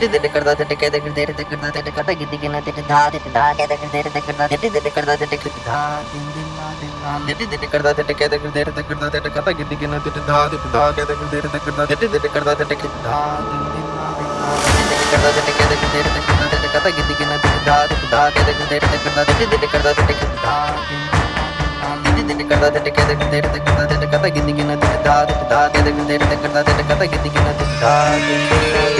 തെറ്റിദ്ധരി കഥ ഗിദ്ദിക്കുന്ന തെറ്റി കഥ ഗിദ്ദിക്കുന്ന കഥ ഗിദ്ദിക്കുന്ന കഥ ഗിദ്ദിക്കുന്ന കഥ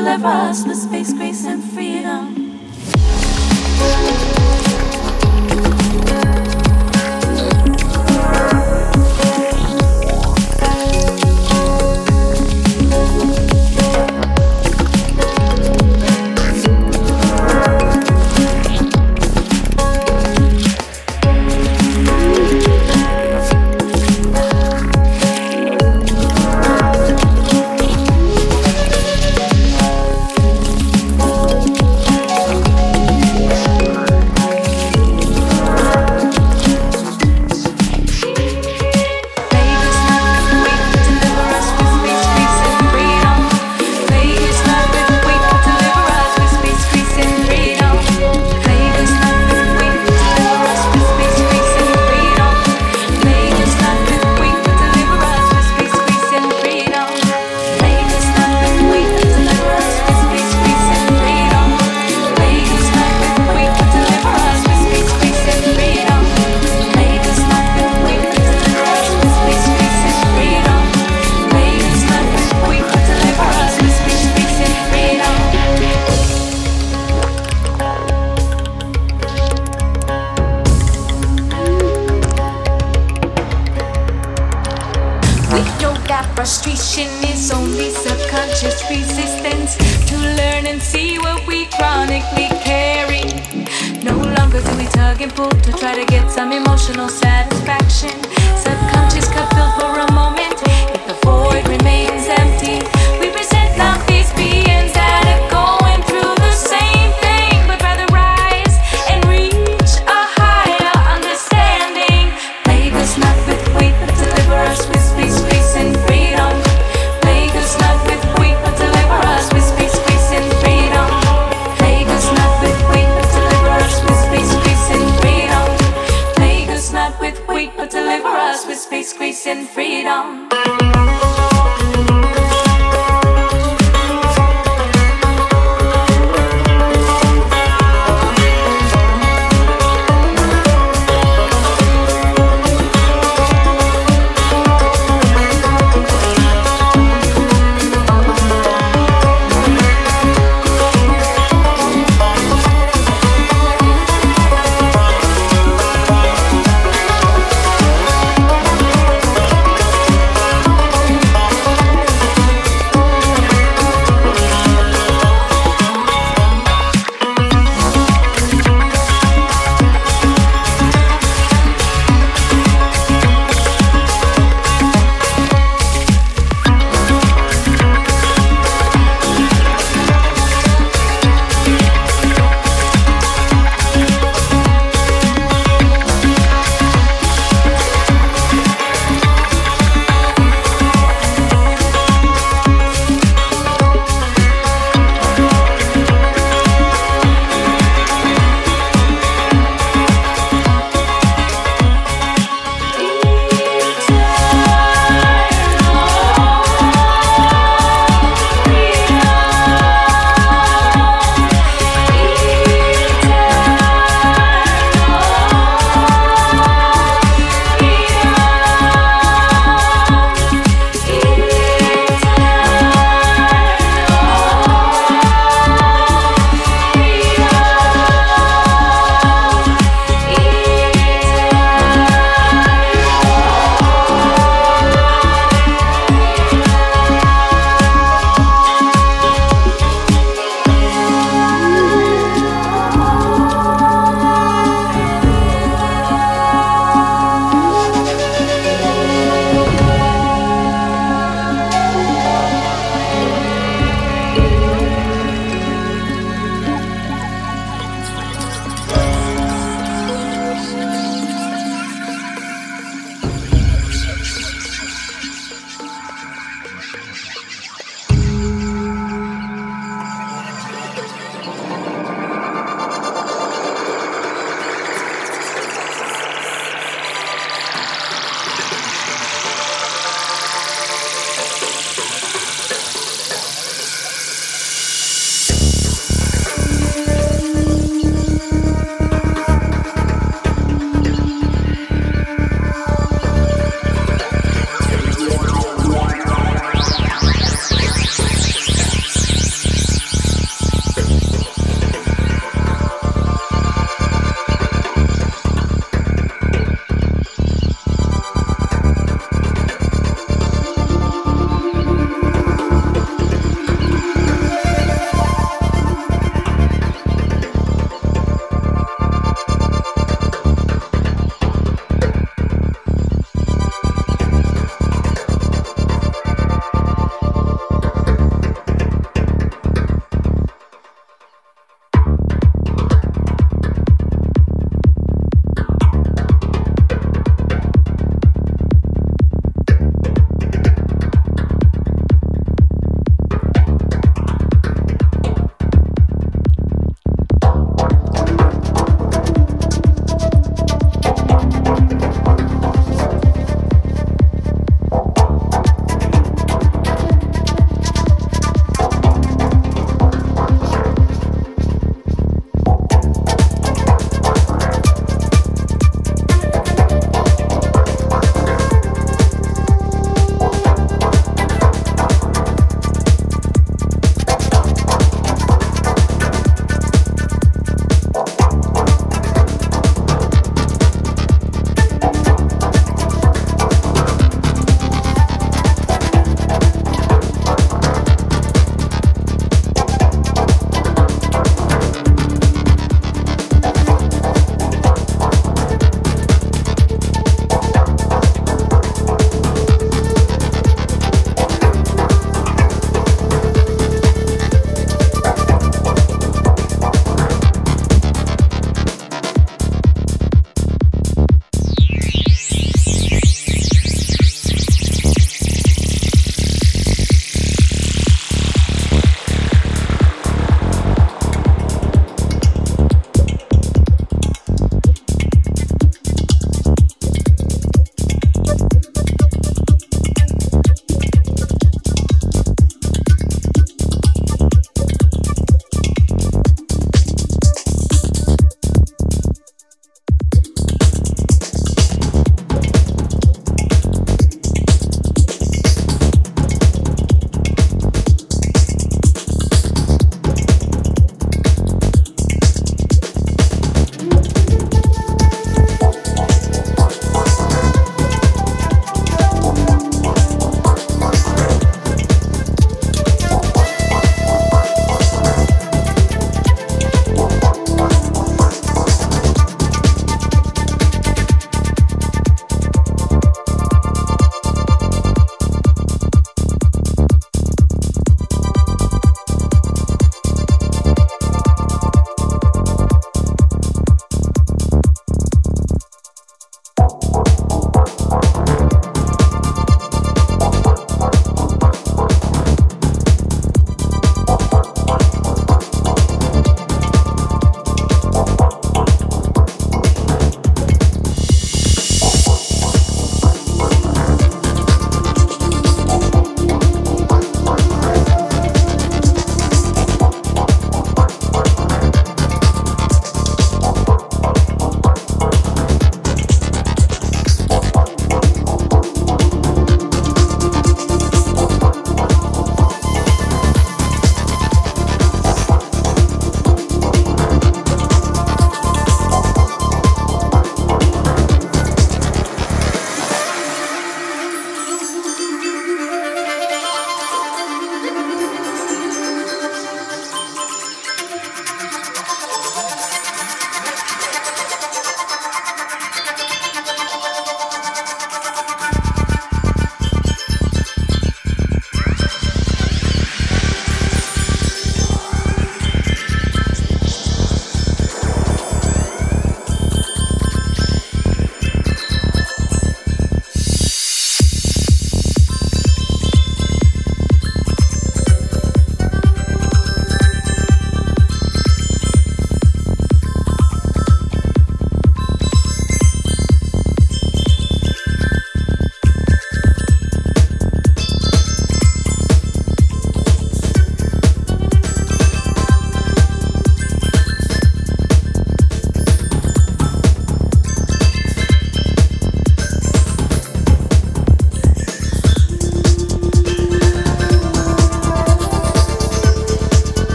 deliver us with space, grace, and freedom.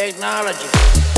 technology.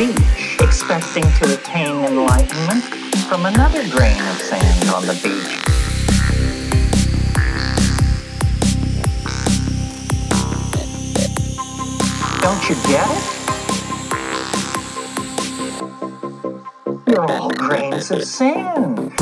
beach, expecting to attain enlightenment from another grain of sand on the beach. Don't you get it? You're all grains of sand.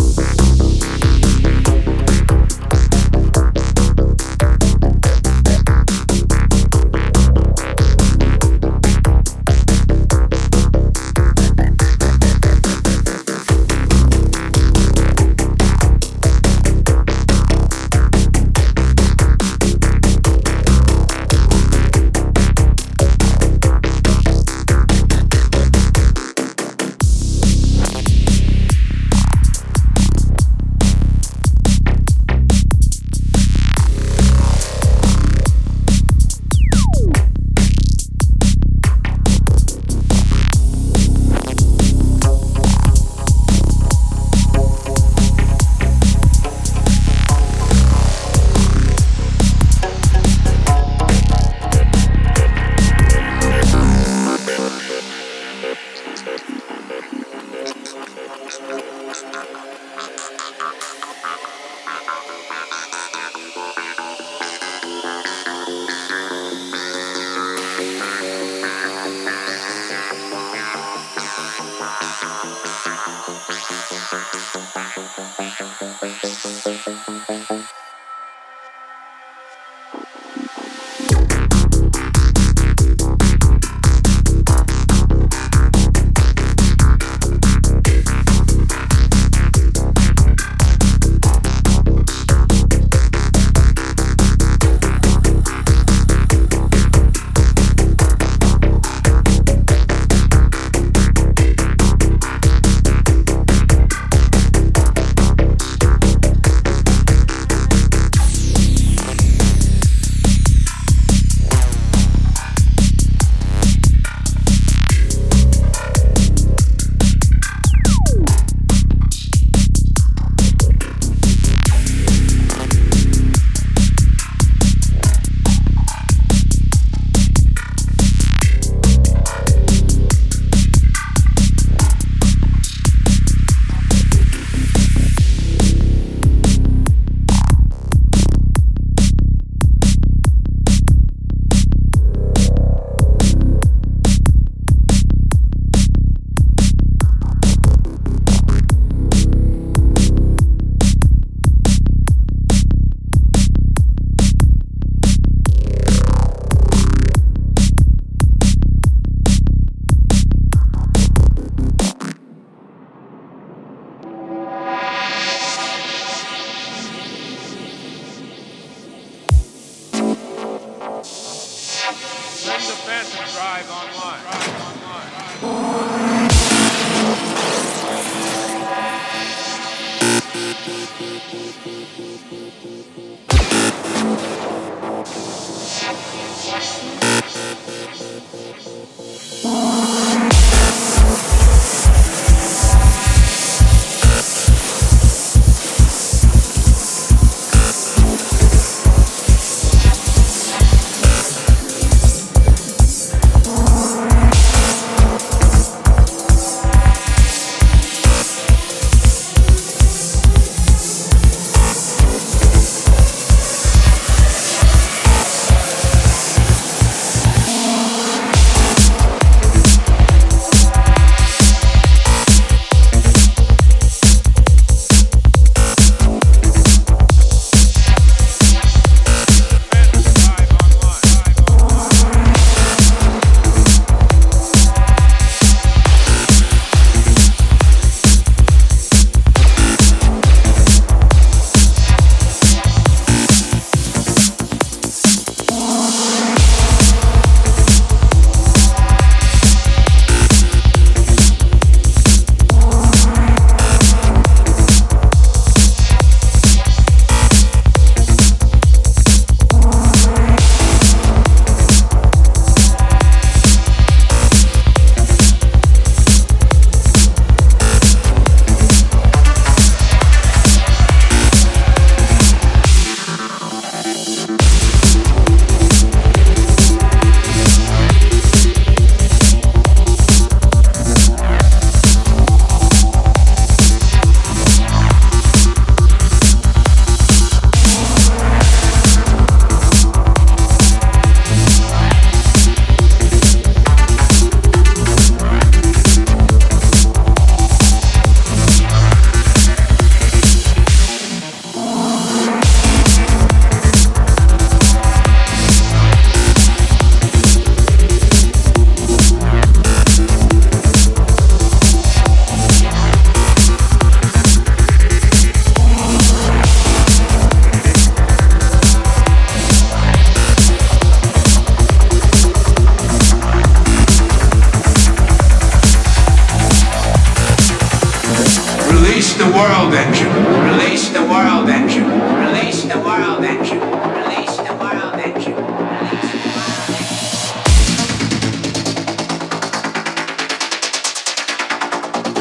World engine. Release the world engine. Release the world engine. Release the world engine. Release the world engine.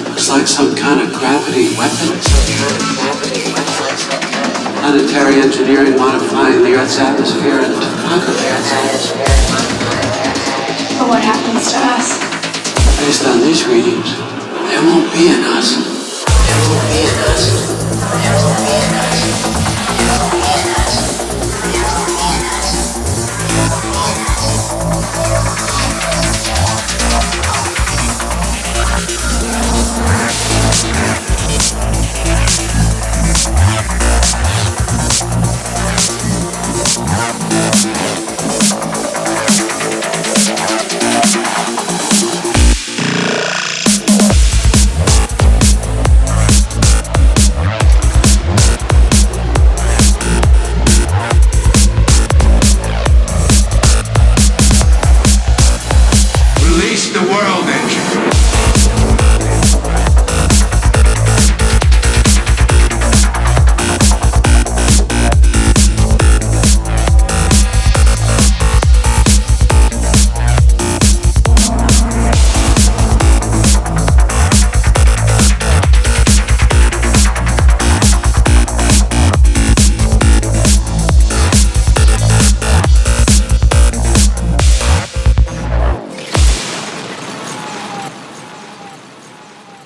Looks like some kind of gravity weapon. Planetary engineering modifying the Earth's atmosphere into topography. But what happens to us? Based on these readings, there won't be an us. Vidas.